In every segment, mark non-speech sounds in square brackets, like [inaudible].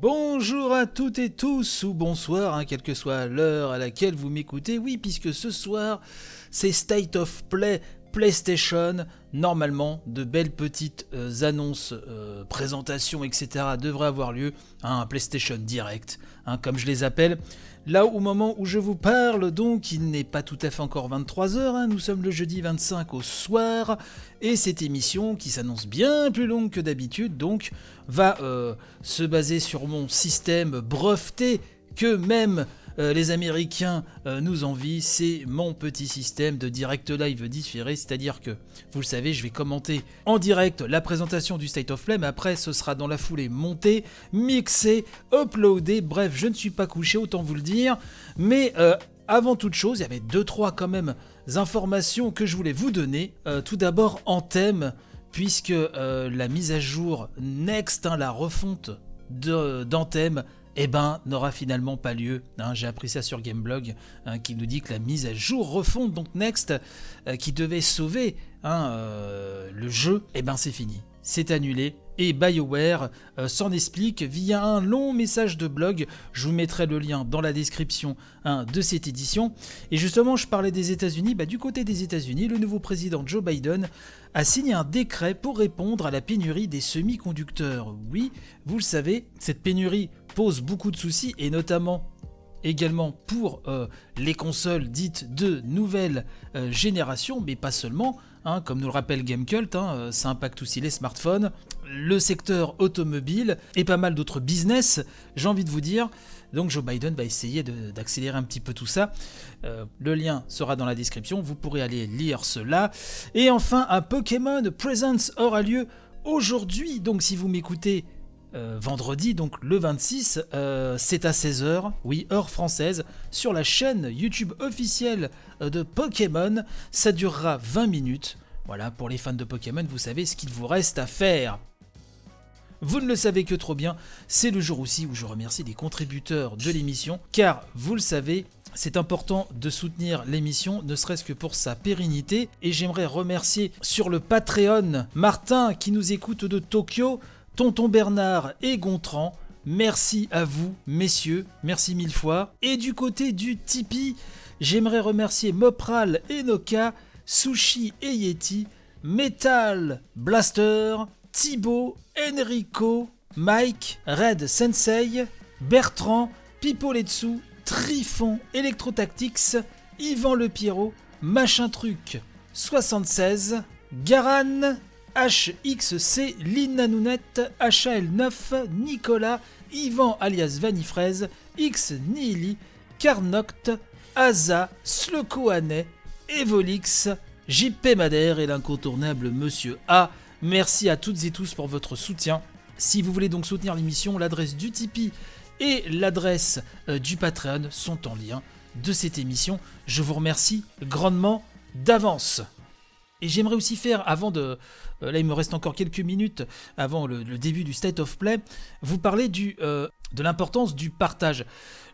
Bonjour à toutes et tous, ou bonsoir, hein, quelle que soit l'heure à laquelle vous m'écoutez. Oui, puisque ce soir, c'est State of Play PlayStation. Normalement, de belles petites euh, annonces, euh, présentations, etc. devraient avoir lieu. Hein, un PlayStation Direct, hein, comme je les appelle. Là, au moment où je vous parle, donc, il n'est pas tout à fait encore 23h, nous sommes le jeudi 25 au soir, et cette émission, qui s'annonce bien plus longue que d'habitude, donc, va euh, se baser sur mon système breveté que même euh, les Américains euh, nous envient, c'est mon petit système de direct live différé, c'est-à-dire que, vous le savez, je vais commenter en direct la présentation du State of Play, mais après ce sera dans la foulée monté, mixé, uploadé, bref, je ne suis pas couché, autant vous le dire, mais euh, avant toute chose, il y avait deux trois quand même informations que je voulais vous donner. tout d'abord en puisque la mise à jour Next, hein, la refonte d'Anthem eh ben, n'aura finalement pas lieu. Hein. J'ai appris ça sur Gameblog, hein, qui nous dit que la mise à jour refonte, donc Next, euh, qui devait sauver hein, euh, le jeu, eh ben c'est fini. C'est annulé. Et BioWare euh, s'en explique via un long message de blog. Je vous mettrai le lien dans la description de cette édition. Et justement, je parlais des États-Unis. Bah, du côté des États-Unis, le nouveau président Joe Biden a signé un décret pour répondre à la pénurie des semi-conducteurs. Oui, vous le savez, cette pénurie pose beaucoup de soucis et notamment également pour euh, les consoles dites de nouvelle euh, génération, mais pas seulement, hein, comme nous le rappelle Gamecult, hein, euh, ça impacte aussi les smartphones, le secteur automobile et pas mal d'autres business, j'ai envie de vous dire. Donc Joe Biden va essayer d'accélérer un petit peu tout ça. le lien sera dans la description, vous pourrez aller lire cela. Et enfin, un Pokémon Presence aura lieu aujourd'hui, donc si vous m'écoutez euh, vendredi, donc le 26, euh, c'est à 16h, oui, heure française, sur la chaîne YouTube officielle euh, de Pokémon. Ça durera 20 minutes. Voilà, pour les fans de Pokémon, vous savez ce qu'il vous reste à faire. Vous ne le savez que trop bien, c'est le jour aussi où je remercie les contributeurs de l'émission, car vous le savez, c'est important de soutenir l'émission, ne serait-ce que pour sa pérennité. Et j'aimerais remercier sur le Patreon Martin qui nous écoute de Tokyo, Tonton Bernard et Gontran. Merci à vous, messieurs, merci mille fois. Et du côté du Tipeee, j'aimerais remercier Mopral et Noka, Sushi et Yeti, Metal Blaster, Thibaut, Enrico, Mike, Red Sensei, Bertrand, Pipoletsu, Trifon, Electrotactics, Yvan Le Pierrot, Machin Truc 76, Garan, HXC, Lina Nounette, HL9, Nicolas, Yvan alias Vanifraise, X Nihili, Carnoct, Aza, Slokoane, Evolix, JP Madère et l'incontournable Monsieur A. Merci à toutes et tous pour votre soutien. Si vous voulez donc soutenir l'émission, l'adresse du Tipeee et l'adresse euh, du Patreon sont en lien de cette émission. Je vous remercie grandement d'avance. Et j'aimerais aussi faire, avant de... Euh, là, il me reste encore quelques minutes avant le, début du State of Play, vous parler du, euh, de l'importance du partage.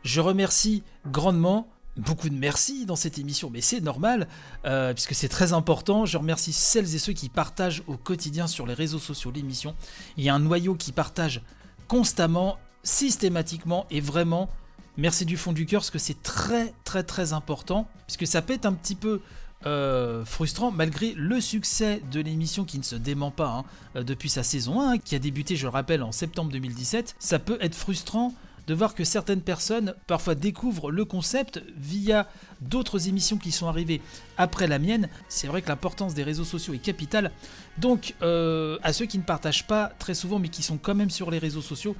Je remercie grandement beaucoup de merci dans cette émission, mais c'est normal, euh, puisque c'est très important. Je remercie celles et ceux qui partagent au quotidien sur les réseaux sociaux l'émission. Il y a un noyau qui partage constamment, systématiquement, et vraiment, merci du fond du cœur, parce que c'est très très très important, puisque ça être un petit peu euh, frustrant malgré le succès de l'émission qui ne se dément pas hein, euh, depuis sa saison 1, qui a débuté, je le rappelle, en septembre 2017. Ça peut être frustrant de voir que certaines personnes parfois découvrent le concept via d'autres émissions qui sont arrivées après la mienne. C'est vrai que l'importance des réseaux sociaux est capitale. Donc euh, à ceux qui ne partagent pas très souvent mais qui sont quand même sur les réseaux sociaux,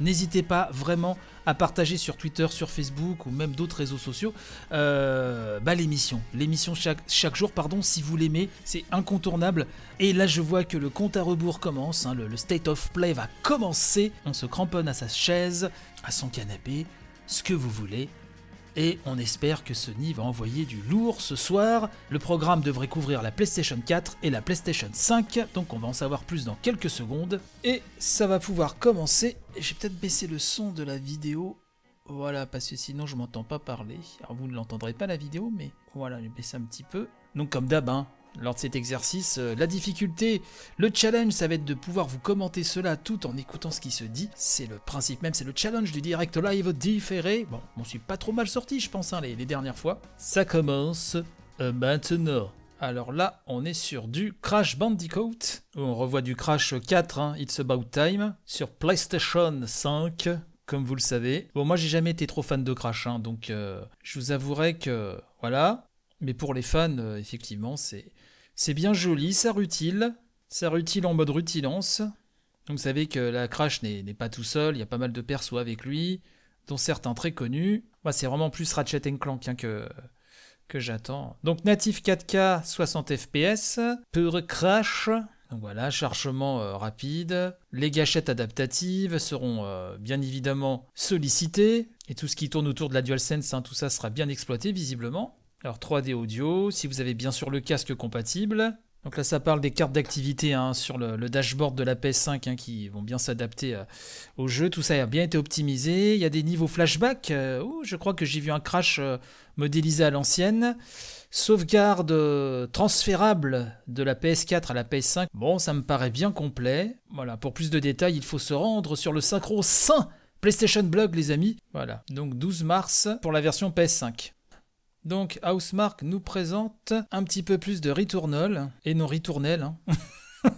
N'hésitez pas vraiment à partager sur Twitter, sur Facebook ou même d'autres réseaux sociaux euh, bah, l'émission. L'émission chaque, jour, pardon, si vous l'aimez, c'est incontournable. Et là, je vois que le compte à rebours commence, hein, le State of Play va commencer. On se cramponne à sa chaise, à son canapé, ce que vous voulez et on espère que Sony va envoyer du lourd ce soir. Le programme devrait couvrir la PlayStation 4 et la PlayStation 5, donc on va en savoir plus dans quelques secondes. Et ça va pouvoir commencer. J'ai peut-être baissé le son de la vidéo. Voilà, parce que sinon je m'entends pas parler. Alors vous ne l'entendrez pas la vidéo, mais voilà, j'ai baissé un petit peu. Donc comme d'hab, hein, lors de cet exercice. Euh, la difficulté, le challenge, ça va être de pouvoir vous commenter cela tout en écoutant ce qui se dit. C'est le principe même, c'est le challenge du direct live différé. Bon, on suis pas trop mal sorti, je pense, hein, les, les dernières fois. Ça commence euh, maintenant. Alors là, on est sur du Crash Bandicoot, on revoit du Crash 4, hein, It's About Time, sur PlayStation 5, comme vous le savez. Bon, moi j'ai jamais été trop fan de Crash, hein, donc euh, je vous avouerai que voilà. Mais pour les fans, euh, effectivement, c'est c'est bien joli, ça rutile, ça rutile en mode rutilance. Donc vous savez que la Crash n'est pas tout seul, il y a pas mal de persos avec lui, dont certains très connus. Moi, c'est vraiment plus Ratchet Clank hein, que que j'attends. Donc natif 4K 60 fps, pur crash, donc voilà, chargement euh, rapide. Les gâchettes adaptatives seront euh, bien évidemment sollicitées. Et tout ce qui tourne autour de la DualSense, hein, tout ça sera bien exploité visiblement. Alors 3D audio, si vous avez bien sûr le casque compatible. Donc là, ça parle des cartes d'activité hein, sur le, dashboard de la PS5 hein, qui vont bien s'adapter euh, au jeu. Tout ça a bien été optimisé. Il y a des niveaux flashback. je crois que j'ai vu un crash modélisé à l'ancienne. Sauvegarde transférable de la PS4 à la PS5. Bon, ça me paraît bien complet. Voilà, pour plus de détails, il faut se rendre sur le synchro saint PlayStation Blog, les amis. Voilà, donc 12 mars pour la version PS5. Donc Housemark nous présente un petit peu plus de Returnal, et non Ritournel. Hein. [laughs]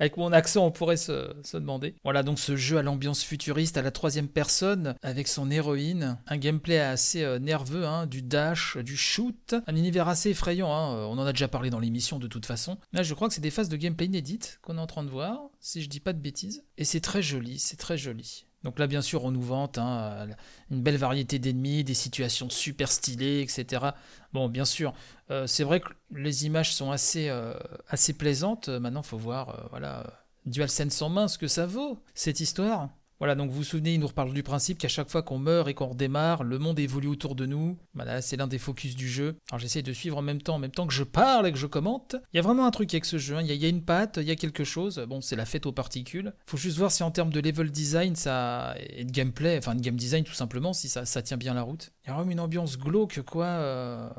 Avec mon accent, on pourrait se, demander. Voilà donc ce jeu à l'ambiance futuriste à la troisième personne, avec son héroïne, un gameplay assez euh, nerveux, hein, du dash, du shoot, un univers assez effrayant, hein, on en a déjà parlé dans l'émission de toute façon. Là je crois que c'est des phases de gameplay inédites qu'on est en train de voir, si je dis pas de bêtises. Et c'est très joli, c'est très joli. Donc là, bien sûr, on nous vante hein, une belle variété d'ennemis, des situations super stylées, etc. Bon, bien sûr, euh, c'est vrai que les images sont assez, euh, assez plaisantes. Maintenant, faut voir, euh, voilà, DualSense en main, ce que ça vaut, cette histoire. Voilà, donc vous vous souvenez, il nous reparle du principe qu'à chaque fois qu'on meurt et qu'on redémarre, le monde évolue autour de nous. Voilà, c'est l'un des focus du jeu. Alors j'essaie de suivre en même temps, en même temps que je parle et que je commente. Il y a vraiment un truc avec ce jeu, hein. il, y a, une patte, il y a quelque chose. Bon, c'est la fête aux particules. Faut juste voir si en termes de level design ça et de gameplay, enfin de game design tout simplement, si ça, tient bien la route. Il y a vraiment une ambiance glauque, quoi. Euh,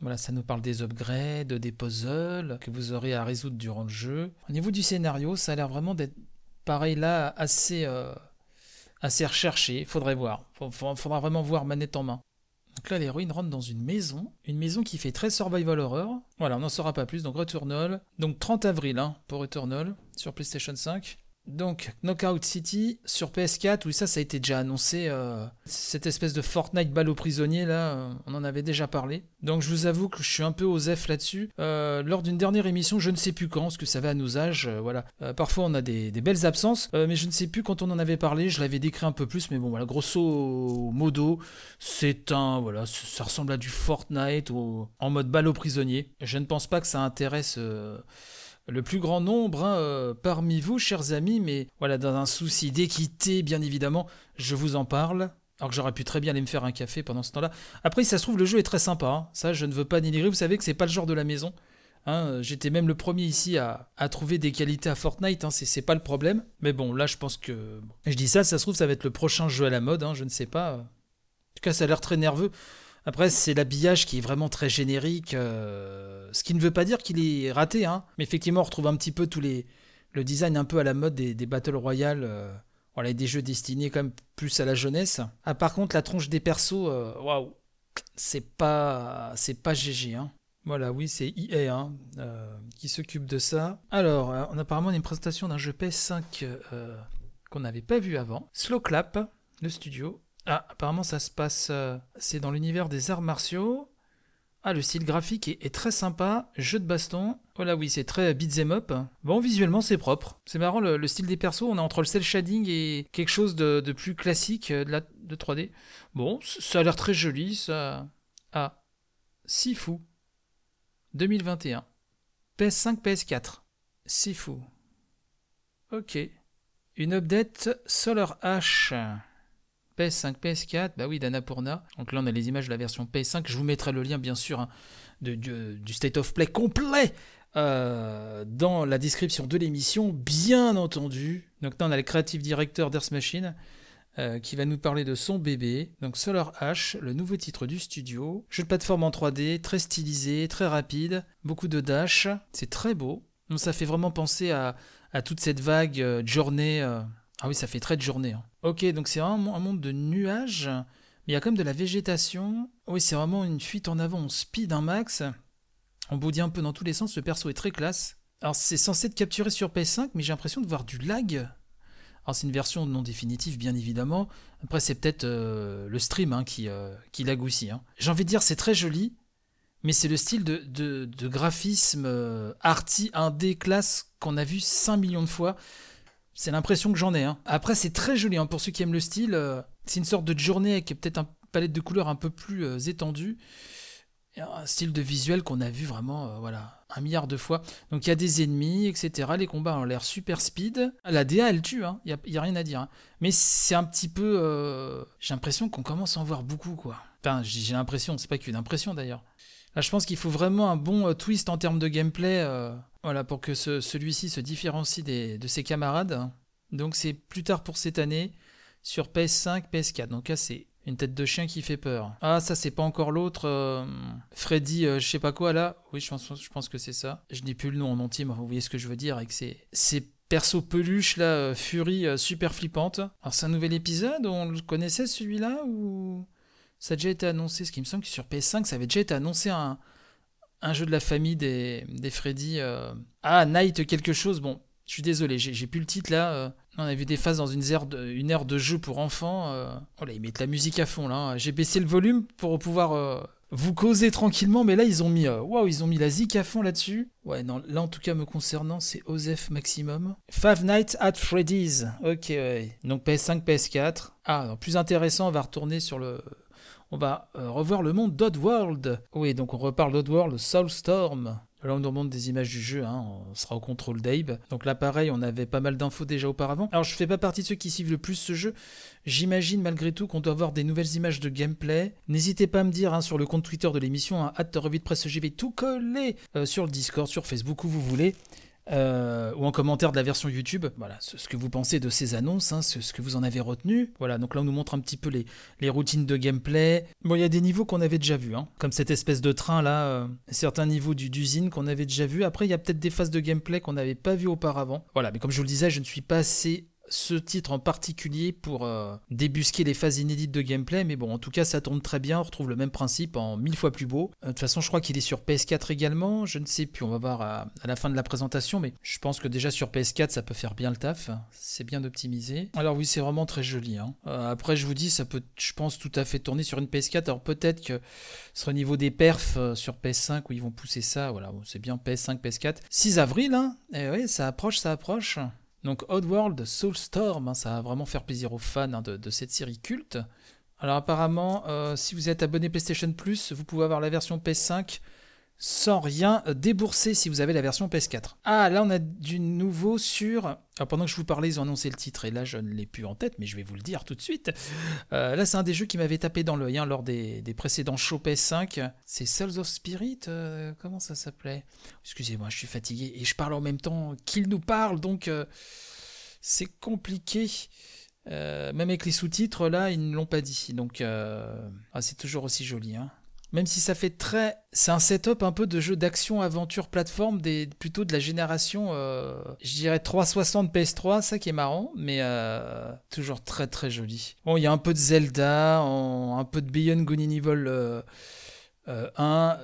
voilà, ça nous parle des upgrades, des puzzles que vous aurez à résoudre durant le jeu. Au niveau du scénario, ça a l'air vraiment d'être pareil là, assez... Euh, assez recherché, faudrait voir. Faudra vraiment voir manette en main. Donc là, l'héroïne rentre dans une maison, une maison qui fait très survival horror. Voilà, on n'en saura pas plus, donc Returnal. Donc 30 avril hein, pour Returnal sur PlayStation 5. Donc, Knockout City sur PS4, oui, ça, ça a été déjà annoncé. Euh, cette espèce de Fortnite balle aux prisonniers, là, euh, on en avait déjà parlé. Donc, je vous avoue que je suis un peu aux F là-dessus. Euh, lors d'une dernière émission, je ne sais plus quand, parce que ça va à nos âges, voilà. parfois, on a des, belles absences, mais je ne sais plus quand on en avait parlé, je l'avais décrit un peu plus, mais bon, voilà, grosso modo, c'est un, voilà, ça ressemble à du Fortnite en mode balle aux prisonniers. Je ne pense pas que ça intéresse le plus grand nombre hein, euh, parmi vous, chers amis, mais voilà, dans un souci d'équité, bien évidemment, je vous en parle. Alors que j'aurais pu très bien aller me faire un café pendant ce temps-là. Après, ça se trouve, le jeu est très sympa. Hein. Ça, je ne veux pas dénigrer. Vous savez que c'est pas le genre de la maison. Hein. J'étais même le premier ici à, trouver des qualités à Fortnite. C'est pas le problème. Mais bon, là, je pense que. Je dis ça, ça se trouve, ça va être le prochain jeu à la mode. Je ne sais pas. En tout cas, ça a l'air très nerveux. Après, c'est l'habillage qui est vraiment très générique, euh, ce qui ne veut pas dire qu'il est raté, hein. mais effectivement, on retrouve un petit peu tous les, le design un peu à la mode des, Battle Royale, euh, voilà, des jeux destinés quand même plus à la jeunesse. Ah, par contre, la tronche des persos, euh, waouh, c'est pas, c'est pas GG, hein. Voilà, oui, c'est EA hein, qui s'occupe de ça. Alors, on a apparemment une présentation d'un jeu PS5 qu'on n'avait pas vu avant. Slow Clap, le studio, ah, apparemment ça se passe. Euh, c'est dans l'univers des arts martiaux. Ah, le style graphique est, très sympa. Jeu de baston. Oh là oui, c'est très beat'em up. Bon, visuellement c'est propre. C'est marrant le, style des persos. On est entre le cel shading et quelque chose de, plus classique euh, de, la, de 3D. Bon, ça a l'air très joli. Ça. Ah, Sifu. 2021. PS5, PS4. Sifu. Ok. Une update Solar H. PS5, PS4, bah oui, d'Annapurna. Donc là, on a les images de la version PS5. Je vous mettrai le lien, bien sûr, hein, de, du, State of Play complet euh, dans la description de l'émission, bien entendu. Donc là, on a le Creative Director d'Earth Machine, euh, qui va nous parler de son bébé, donc Solar Ash, le nouveau titre du studio. Jeu de plateforme en 3D, très stylisé, très rapide, beaucoup de dash, c'est très beau. Donc ça fait vraiment penser à, toute cette vague euh, journée. Ah oui, ça fait très de journée. Hein. Ok, donc c'est vraiment un monde de nuages, mais il y a quand même de la végétation. Oui, c'est vraiment une fuite en avant, on speed un max. On boudit un peu dans tous les sens, le perso est très classe. Alors c'est censé être capturé sur PS5, mais j'ai l'impression de voir du lag alors c'est une version non définitive bien évidemment. Après c'est peut-être euh, le stream hein, qui, euh, qui lag aussi. Hein. J'ai envie de dire c'est très joli, mais c'est le style de, de, graphisme euh, arty 1D classe qu'on a vu 5 millions de fois. C'est l'impression que j'en ai. Hein. Après c'est très joli pour ceux qui aiment le style. c'est une sorte de journée avec peut-être une palette de couleurs un peu plus étendue un style de visuel qu'on a vu vraiment euh, voilà un milliard de fois. Donc il y a des ennemis, etc. Les combats ont l'air super speed. La DA elle tue, il hein. n'y a, rien à dire. Hein. Mais c'est un petit peu... Euh, j'ai l'impression qu'on commence à en voir beaucoup quoi. Enfin j'ai l'impression, c'est pas qu'une impression d'ailleurs. Là je pense qu'il faut vraiment un bon euh, twist en termes de gameplay voilà, pour que celui-ci se différencie de ses camarades. Donc c'est plus tard pour cette année sur PS5, PS4. Donc là c'est une tête de chien qui fait peur. Ah, ça, c'est pas encore l'autre. Euh, Freddy, euh, je sais pas quoi, là. Oui, je pense, que c'est ça. Je n'ai plus le nom en entier, mais vous voyez ce que je veux dire avec ces, ces persos peluches, là, euh, Fury, super flippante. Alors, c'est un nouvel épisode On le connaissait, celui-là Ou ça a déjà été annoncé Ce qui me semble que sur PS5, ça avait déjà été annoncé un, un jeu de la famille des, des Freddy. Ah, Night quelque chose. Bon, je suis désolé, j'ai plus le titre là. On a vu des phases dans une aire de, une de jeu pour enfants. Euh. Oh là, ils mettent la musique à fond là. Hein. J'ai baissé le volume pour pouvoir euh, vous causer tranquillement, mais là ils ont mis, euh, waouh, ils ont mis la zik à fond là-dessus. Ouais, non, là en tout cas me concernant, c'est OZEF maximum. Five Nights at Freddy's. Ok, ouais. Donc PS5, PS4. Ah, plus intéressant, on va retourner sur le. On va revoir le monde d'Oddworld. Oui, donc on reparle d'Oddworld, Soulstorm. Là, on nous remonte des images du jeu, hein. on sera au contrôle d'Abe. Donc là, pareil, on avait pas mal d'infos déjà auparavant. Alors, je fais pas partie de ceux qui suivent le plus ce jeu. J'imagine malgré tout qu'on doit avoir des nouvelles images de gameplay. N'hésitez pas à me dire hein, sur le compte Twitter de l'émission, hein, revue presse tout coller euh, sur le Discord, sur Facebook, où vous voulez. Euh, ou en commentaire de la version YouTube, voilà, ce, que vous pensez de ces annonces, hein, ce, que vous en avez retenu. Voilà, donc là on nous montre un petit peu les, routines de gameplay. Bon, il y a des niveaux qu'on avait déjà vus, hein, comme cette espèce de train là, euh, certains niveaux d'usine qu'on avait déjà vus. Après, il y a peut-être des phases de gameplay qu'on n'avait pas vues auparavant. Voilà, mais comme je vous le disais, je ne suis pas assez ce titre en particulier pour euh, débusquer les phases inédites de gameplay, mais bon, en tout cas, ça tourne très bien. On retrouve le même principe en mille fois plus beau. Euh, de toute façon, je crois qu'il est sur PS4 également. Je ne sais plus, on va voir à, la fin de la présentation, mais je pense que déjà sur PS4, ça peut faire bien le taf. C'est bien optimisé. Alors, oui, c'est vraiment très joli. Hein. Euh, après, je vous dis, ça peut, je pense, tout à fait tourner sur une PS4. Alors, peut-être que ce sera au niveau des perfs sur PS5 où ils vont pousser ça. Voilà, c'est bien PS5, PS4. 6 avril, hein. Et eh oui, ça approche, ça approche. Donc Oddworld Soulstorm, hein, ça va vraiment faire plaisir aux fans hein, de, cette série culte. Alors apparemment, euh, si vous êtes abonné PlayStation Plus, vous pouvez avoir la version PS5 sans rien débourser si vous avez la version PS4. Ah, là on a du nouveau sur... Alors pendant que je vous parlais, ils ont annoncé le titre, et là je ne l'ai plus en tête, mais je vais vous le dire tout de suite. Euh, là c'est un des jeux qui m'avait tapé dans l'œil hein, lors des, précédents shows PS5. C'est Souls of Spirit euh, Comment ça s'appelait? Excusez-moi, je suis fatigué, et je parle en même temps qu'il nous parle, donc euh, c'est compliqué. même avec les sous-titres, là, ils ne l'ont pas dit. Donc, ah, c'est toujours aussi joli. Hein. Même si ça fait très. C'est un setup un peu de jeu d'action, aventure, plateforme, plutôt de la génération, euh, je dirais 360 PS3, ça qui est marrant, mais euh, toujours très très joli. Bon, il y a un peu de Zelda, un peu de Beyond Good and Evil 1.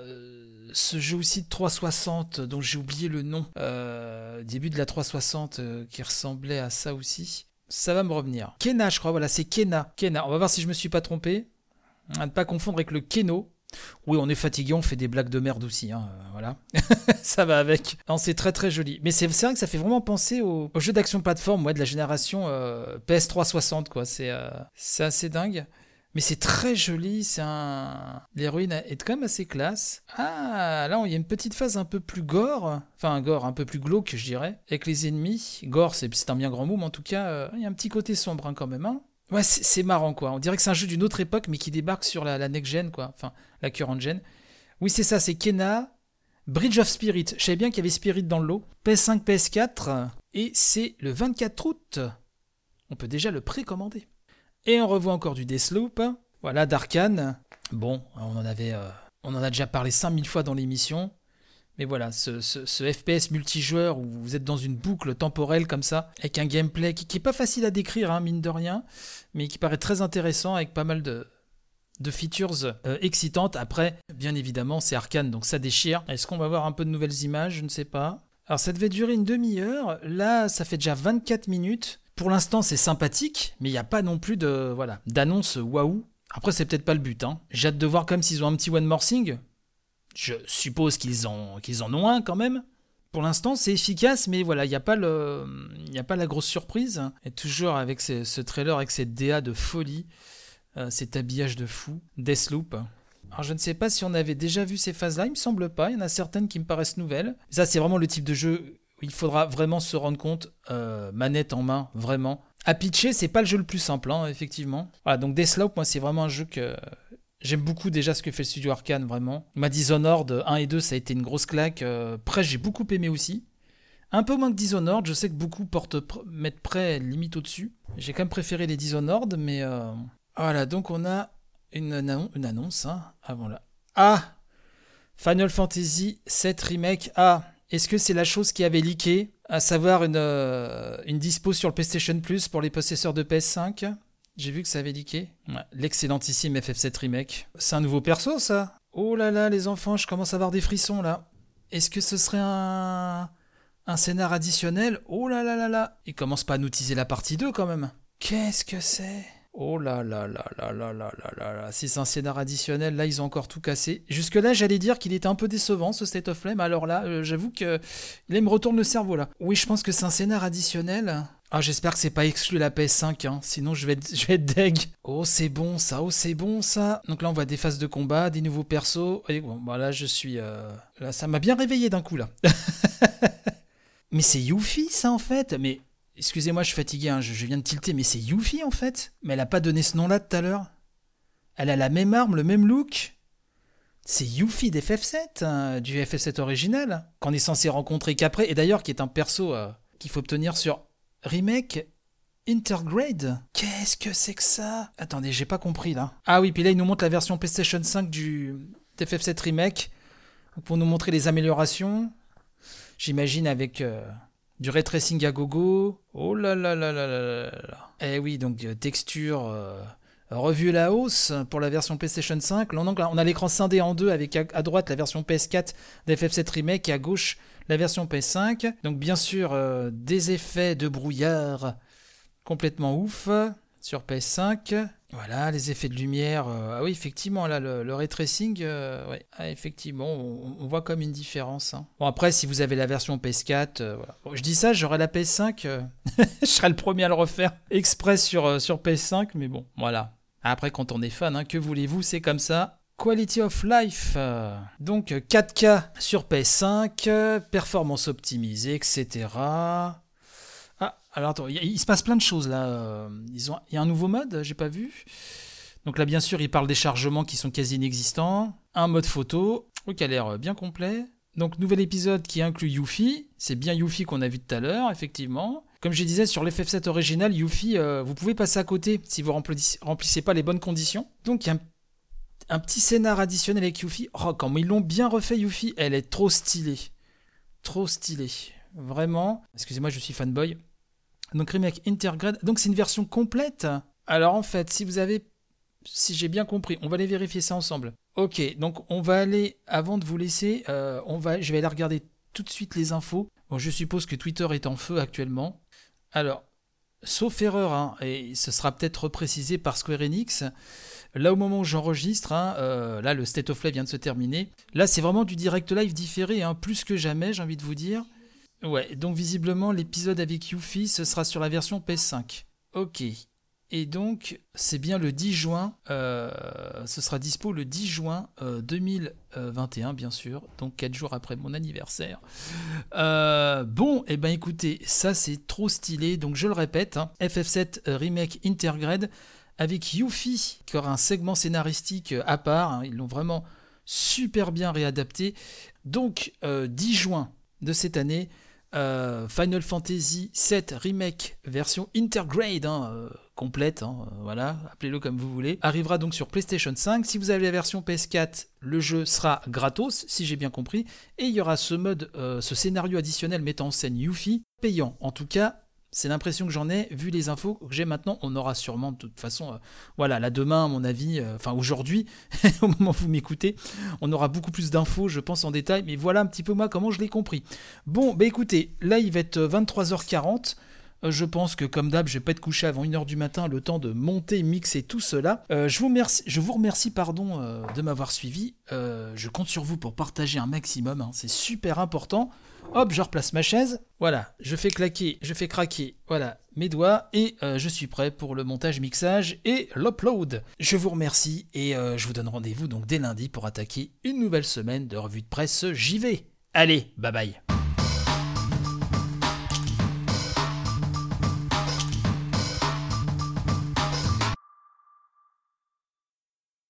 ce jeu aussi de 360, dont j'ai oublié le nom, euh, début de la 360, qui ressemblait à ça aussi. Ça va me revenir. Kena, je crois, voilà, c'est Kena. Kena, on va voir si je me suis pas trompé. À ne pas confondre avec le Keno, oui, on est fatigué, on fait des blagues de merde aussi, hein, euh, voilà. [laughs] ça va avec. c'est très très joli. Mais c'est vrai que ça fait vraiment penser au, jeu d'action plateforme ouais, de la génération euh, PS360, quoi. Euh, c'est assez dingue. Mais c'est très joli, c'est un... L'héroïne est quand même assez classe. Ah, là, il y a une petite phase un peu plus gore. Enfin, gore un peu plus glauque, je dirais. Avec les ennemis. Gore, c'est un bien grand mot, mais en tout cas, il y a un petit côté sombre hein, quand même. Hein. Ouais, c'est marrant, quoi. On dirait que c'est un jeu d'une autre époque, mais qui débarque sur la, next-gen, quoi. Enfin, la current gen. Oui, c'est ça, c'est Kena, Bridge of Spirit. Je savais bien qu'il y avait Spirit dans le lot. PS5, PS4. Et c'est le 24 août. On peut déjà le précommander. Et on revoit encore du Deathloop. Voilà, d'Arkane. Bon, on en avait... euh, on en a déjà parlé 5000 fois dans l'émission. Mais voilà, ce, FPS multijoueur où vous êtes dans une boucle temporelle comme ça, avec un gameplay qui, qui est pas facile à décrire, hein, mine de rien, mais qui paraît très intéressant avec pas mal de, de features euh, excitantes. Après, bien évidemment, c'est Arcane, donc ça déchire. Est-ce qu'on va voir un peu de nouvelles images? Je ne sais pas. Alors ça devait durer une demi-heure. Là, ça fait déjà 24 minutes. Pour l'instant, c'est sympathique, mais il n'y a pas non plus de voilà d'annonce waouh. Après, c'est peut-être pas le but. Hein. J'ai hâte de voir comme s'ils ont un petit one more thing. Je suppose qu'ils en, ont un quand même. Pour l'instant, c'est efficace, mais voilà, il n'y a, pas la grosse surprise. Et toujours avec ce, ce trailer, avec cette DA de folie, euh, cet habillage de fou, Deathloop. Alors, je ne sais pas si on avait déjà vu ces phases-là, il me semble pas. Il y en a certaines qui me paraissent nouvelles. Ça, c'est vraiment le type de jeu où il faudra vraiment se rendre compte, euh, manette en main, vraiment. À pitcher, c'est pas le jeu le plus simple, hein, effectivement. Voilà, donc Deathloop, moi, c'est vraiment un jeu que J'aime beaucoup déjà ce que fait le studio Arkane, vraiment. Ma Dishonored 1 et 2, ça a été une grosse claque. Euh, Prey, j'ai beaucoup aimé aussi. Un peu moins que Dishonored, je sais que beaucoup portent mettent Prey limite au-dessus. J'ai quand même préféré les Dishonored, mais euh, voilà, donc on a une, annon- une annonce hein, avant là. Ah Final Fantasy 7 Remake. Ah Est-ce que c'est la chose qui avait leaké? À savoir une, euh, une dispo sur le PlayStation Plus pour les possesseurs de PS5 j'ai vu que ça avait leaké. Ouais, L'excellentissime FF7 Remake. C'est un nouveau perso, ça Oh là là, les enfants, je commence à avoir des frissons, là. Est-ce que ce serait un... un scénar additionnel Oh là là là là Il commence pas à nous teaser la partie 2, quand même. Qu'est-ce que c'est Oh là là là là là là là là là. Si c'est un scénar additionnel, là, ils ont encore tout cassé. Jusque-là, j'allais dire qu'il était un peu décevant, ce State of mais alors là, euh, j'avoue que... Là, il me retourne le cerveau, là. Oui, je pense que c'est un scénar additionnel. Ah, j'espère que c'est pas exclu la PS5, hein. sinon je vais, être, je deg. Oh, c'est bon ça, oh, c'est bon ça. Donc là, on voit des phases de combat, des nouveaux persos. Et bon, bah là, je suis. euh, Là, ça m'a bien réveillé d'un coup, là. [laughs] mais c'est Yuffie, ça, en fait. Mais excusez-moi, je suis fatigué, hein, je, je viens de tilter, mais c'est Yuffie, en fait. Mais elle a pas donné ce nom-là tout à l'heure. Elle a la même arme, le même look. C'est Yuffie d'FF7, hein, du FF7 original, qu'on est censé rencontrer qu'après, et d'ailleurs qui est un perso euh, qu'il faut obtenir sur Remake Intergrade Qu'est-ce que c'est que ça? Attendez, j'ai pas compris là. Ah oui, puis là il nous montre la version PlayStation 5 du FF7 Remake pour nous montrer les améliorations. J'imagine avec euh, du ray à gogo. Oh là là là là là là. Eh oui, donc euh, texture euh, revue la hausse pour la version PlayStation 5. Là, donc, là, on a l'écran scindé en deux avec à, à droite la version PS4 d'FF7 Remake et à gauche la version PS5. Donc bien sûr euh, des effets de brouillard complètement ouf sur PS5. Voilà, les effets de lumière. euh, ah oui, effectivement, là, le, le ray tracing, euh, ah, effectivement, on, voit comme une différence. hein. Bon, après, si vous avez la version PS4, euh, voilà. Bon, je dis ça, j'aurai la PS5, euh, [laughs] je serai le premier à le refaire express sur, sur PS5, mais bon, voilà. Après, quand on est fan, hein, que voulez-vous, c'est comme ça. Quality of Life, donc euh, 4K sur PS5, euh, performance optimisée, etc. Ah, alors attends, il, il se passe plein de choses là. euh, Ils ont, il y a un nouveau mode, j'ai pas vu. Donc là, bien sûr, ils parlent des chargements qui sont quasi inexistants. Un mode photo, qui a l'air euh, bien complet. Donc, nouvel épisode qui inclut Yuffie. C'est bien Yuffie qu'on a vu tout à l'heure, effectivement. Comme je disais, sur l'FF7 original, Yuffie, euh, vous pouvez passer à côté si vous remplissez, remplissez pas les bonnes conditions. Donc, il y a un un petit scénar additionnel avec Yuffie. Oh, comme ils l'ont bien refait, Yuffie, elle est trop stylée. Trop stylée. Vraiment. Excusez-moi, je suis fanboy. Donc, Remake Intergrade. Donc, c'est une version complète. Alors, en fait, si vous avez. Si j'ai bien compris, on va aller vérifier ça ensemble. Ok, donc on va aller, avant de vous laisser, euh, on va, je vais aller regarder tout de suite les infos. Bon, je suppose que Twitter est en feu actuellement. Alors, sauf erreur, hein, et ce sera peut-être reprécisé par Square Enix, Là, au moment où j'enregistre, hein, euh, là, le State of Play vient de se terminer. Là, c'est vraiment du direct live différé, hein, plus que jamais, j'ai envie de vous dire. Ouais, donc visiblement, l'épisode avec Yuffie, ce sera sur la version PS5. Ok. Et donc, c'est bien le 10 juin, euh, ce sera dispo le 10 juin euh, 2021, bien sûr, donc 4 jours après mon anniversaire. Euh, bon, et eh ben écoutez, ça c'est trop stylé, donc je le répète, hein, FF7 Remake Intergrade, avec Yuffie, qui aura un segment scénaristique euh, à part. hein, ils l'ont vraiment super bien réadapté. Donc, euh, 10 juin de cette année, euh, Final Fantasy VII Remake version Intergrade, hein, euh, complète, hein, euh, voilà, appelez-le comme vous voulez, arrivera donc sur PlayStation 5. Si vous avez la version PS4, le jeu sera gratos, si j'ai bien compris, et il y aura ce mode, euh, ce scénario additionnel mettant en scène Yuffie, payant. En tout cas, c'est l'impression que j'en ai, vu les infos que j'ai maintenant. On aura sûrement, de toute façon, euh, voilà, là demain, à mon avis, enfin aujourd'hui, [laughs] au moment où vous m'écoutez, on aura beaucoup plus d'infos, je pense, en détail. Mais voilà un petit peu moi comment je l'ai compris. Bon, bah écoutez, là il va être 23h40. Euh, je pense que comme d'hab, je vais pas être couché avant 1h du matin, le temps de monter, mixer tout cela. Euh, je, vous remercie, pardon, euh, de m'avoir suivi. je compte sur vous pour partager un maximum, hein. c'est super important. Hop, je replace ma chaise. Voilà, je fais claquer, je fais craquer, voilà, mes doigts et je suis prêt pour le montage, mixage et l'upload. Je vous remercie et je vous donne rendez-vous donc dès lundi pour attaquer une nouvelle semaine de revue de presse. J'y vais. Allez, bye bye.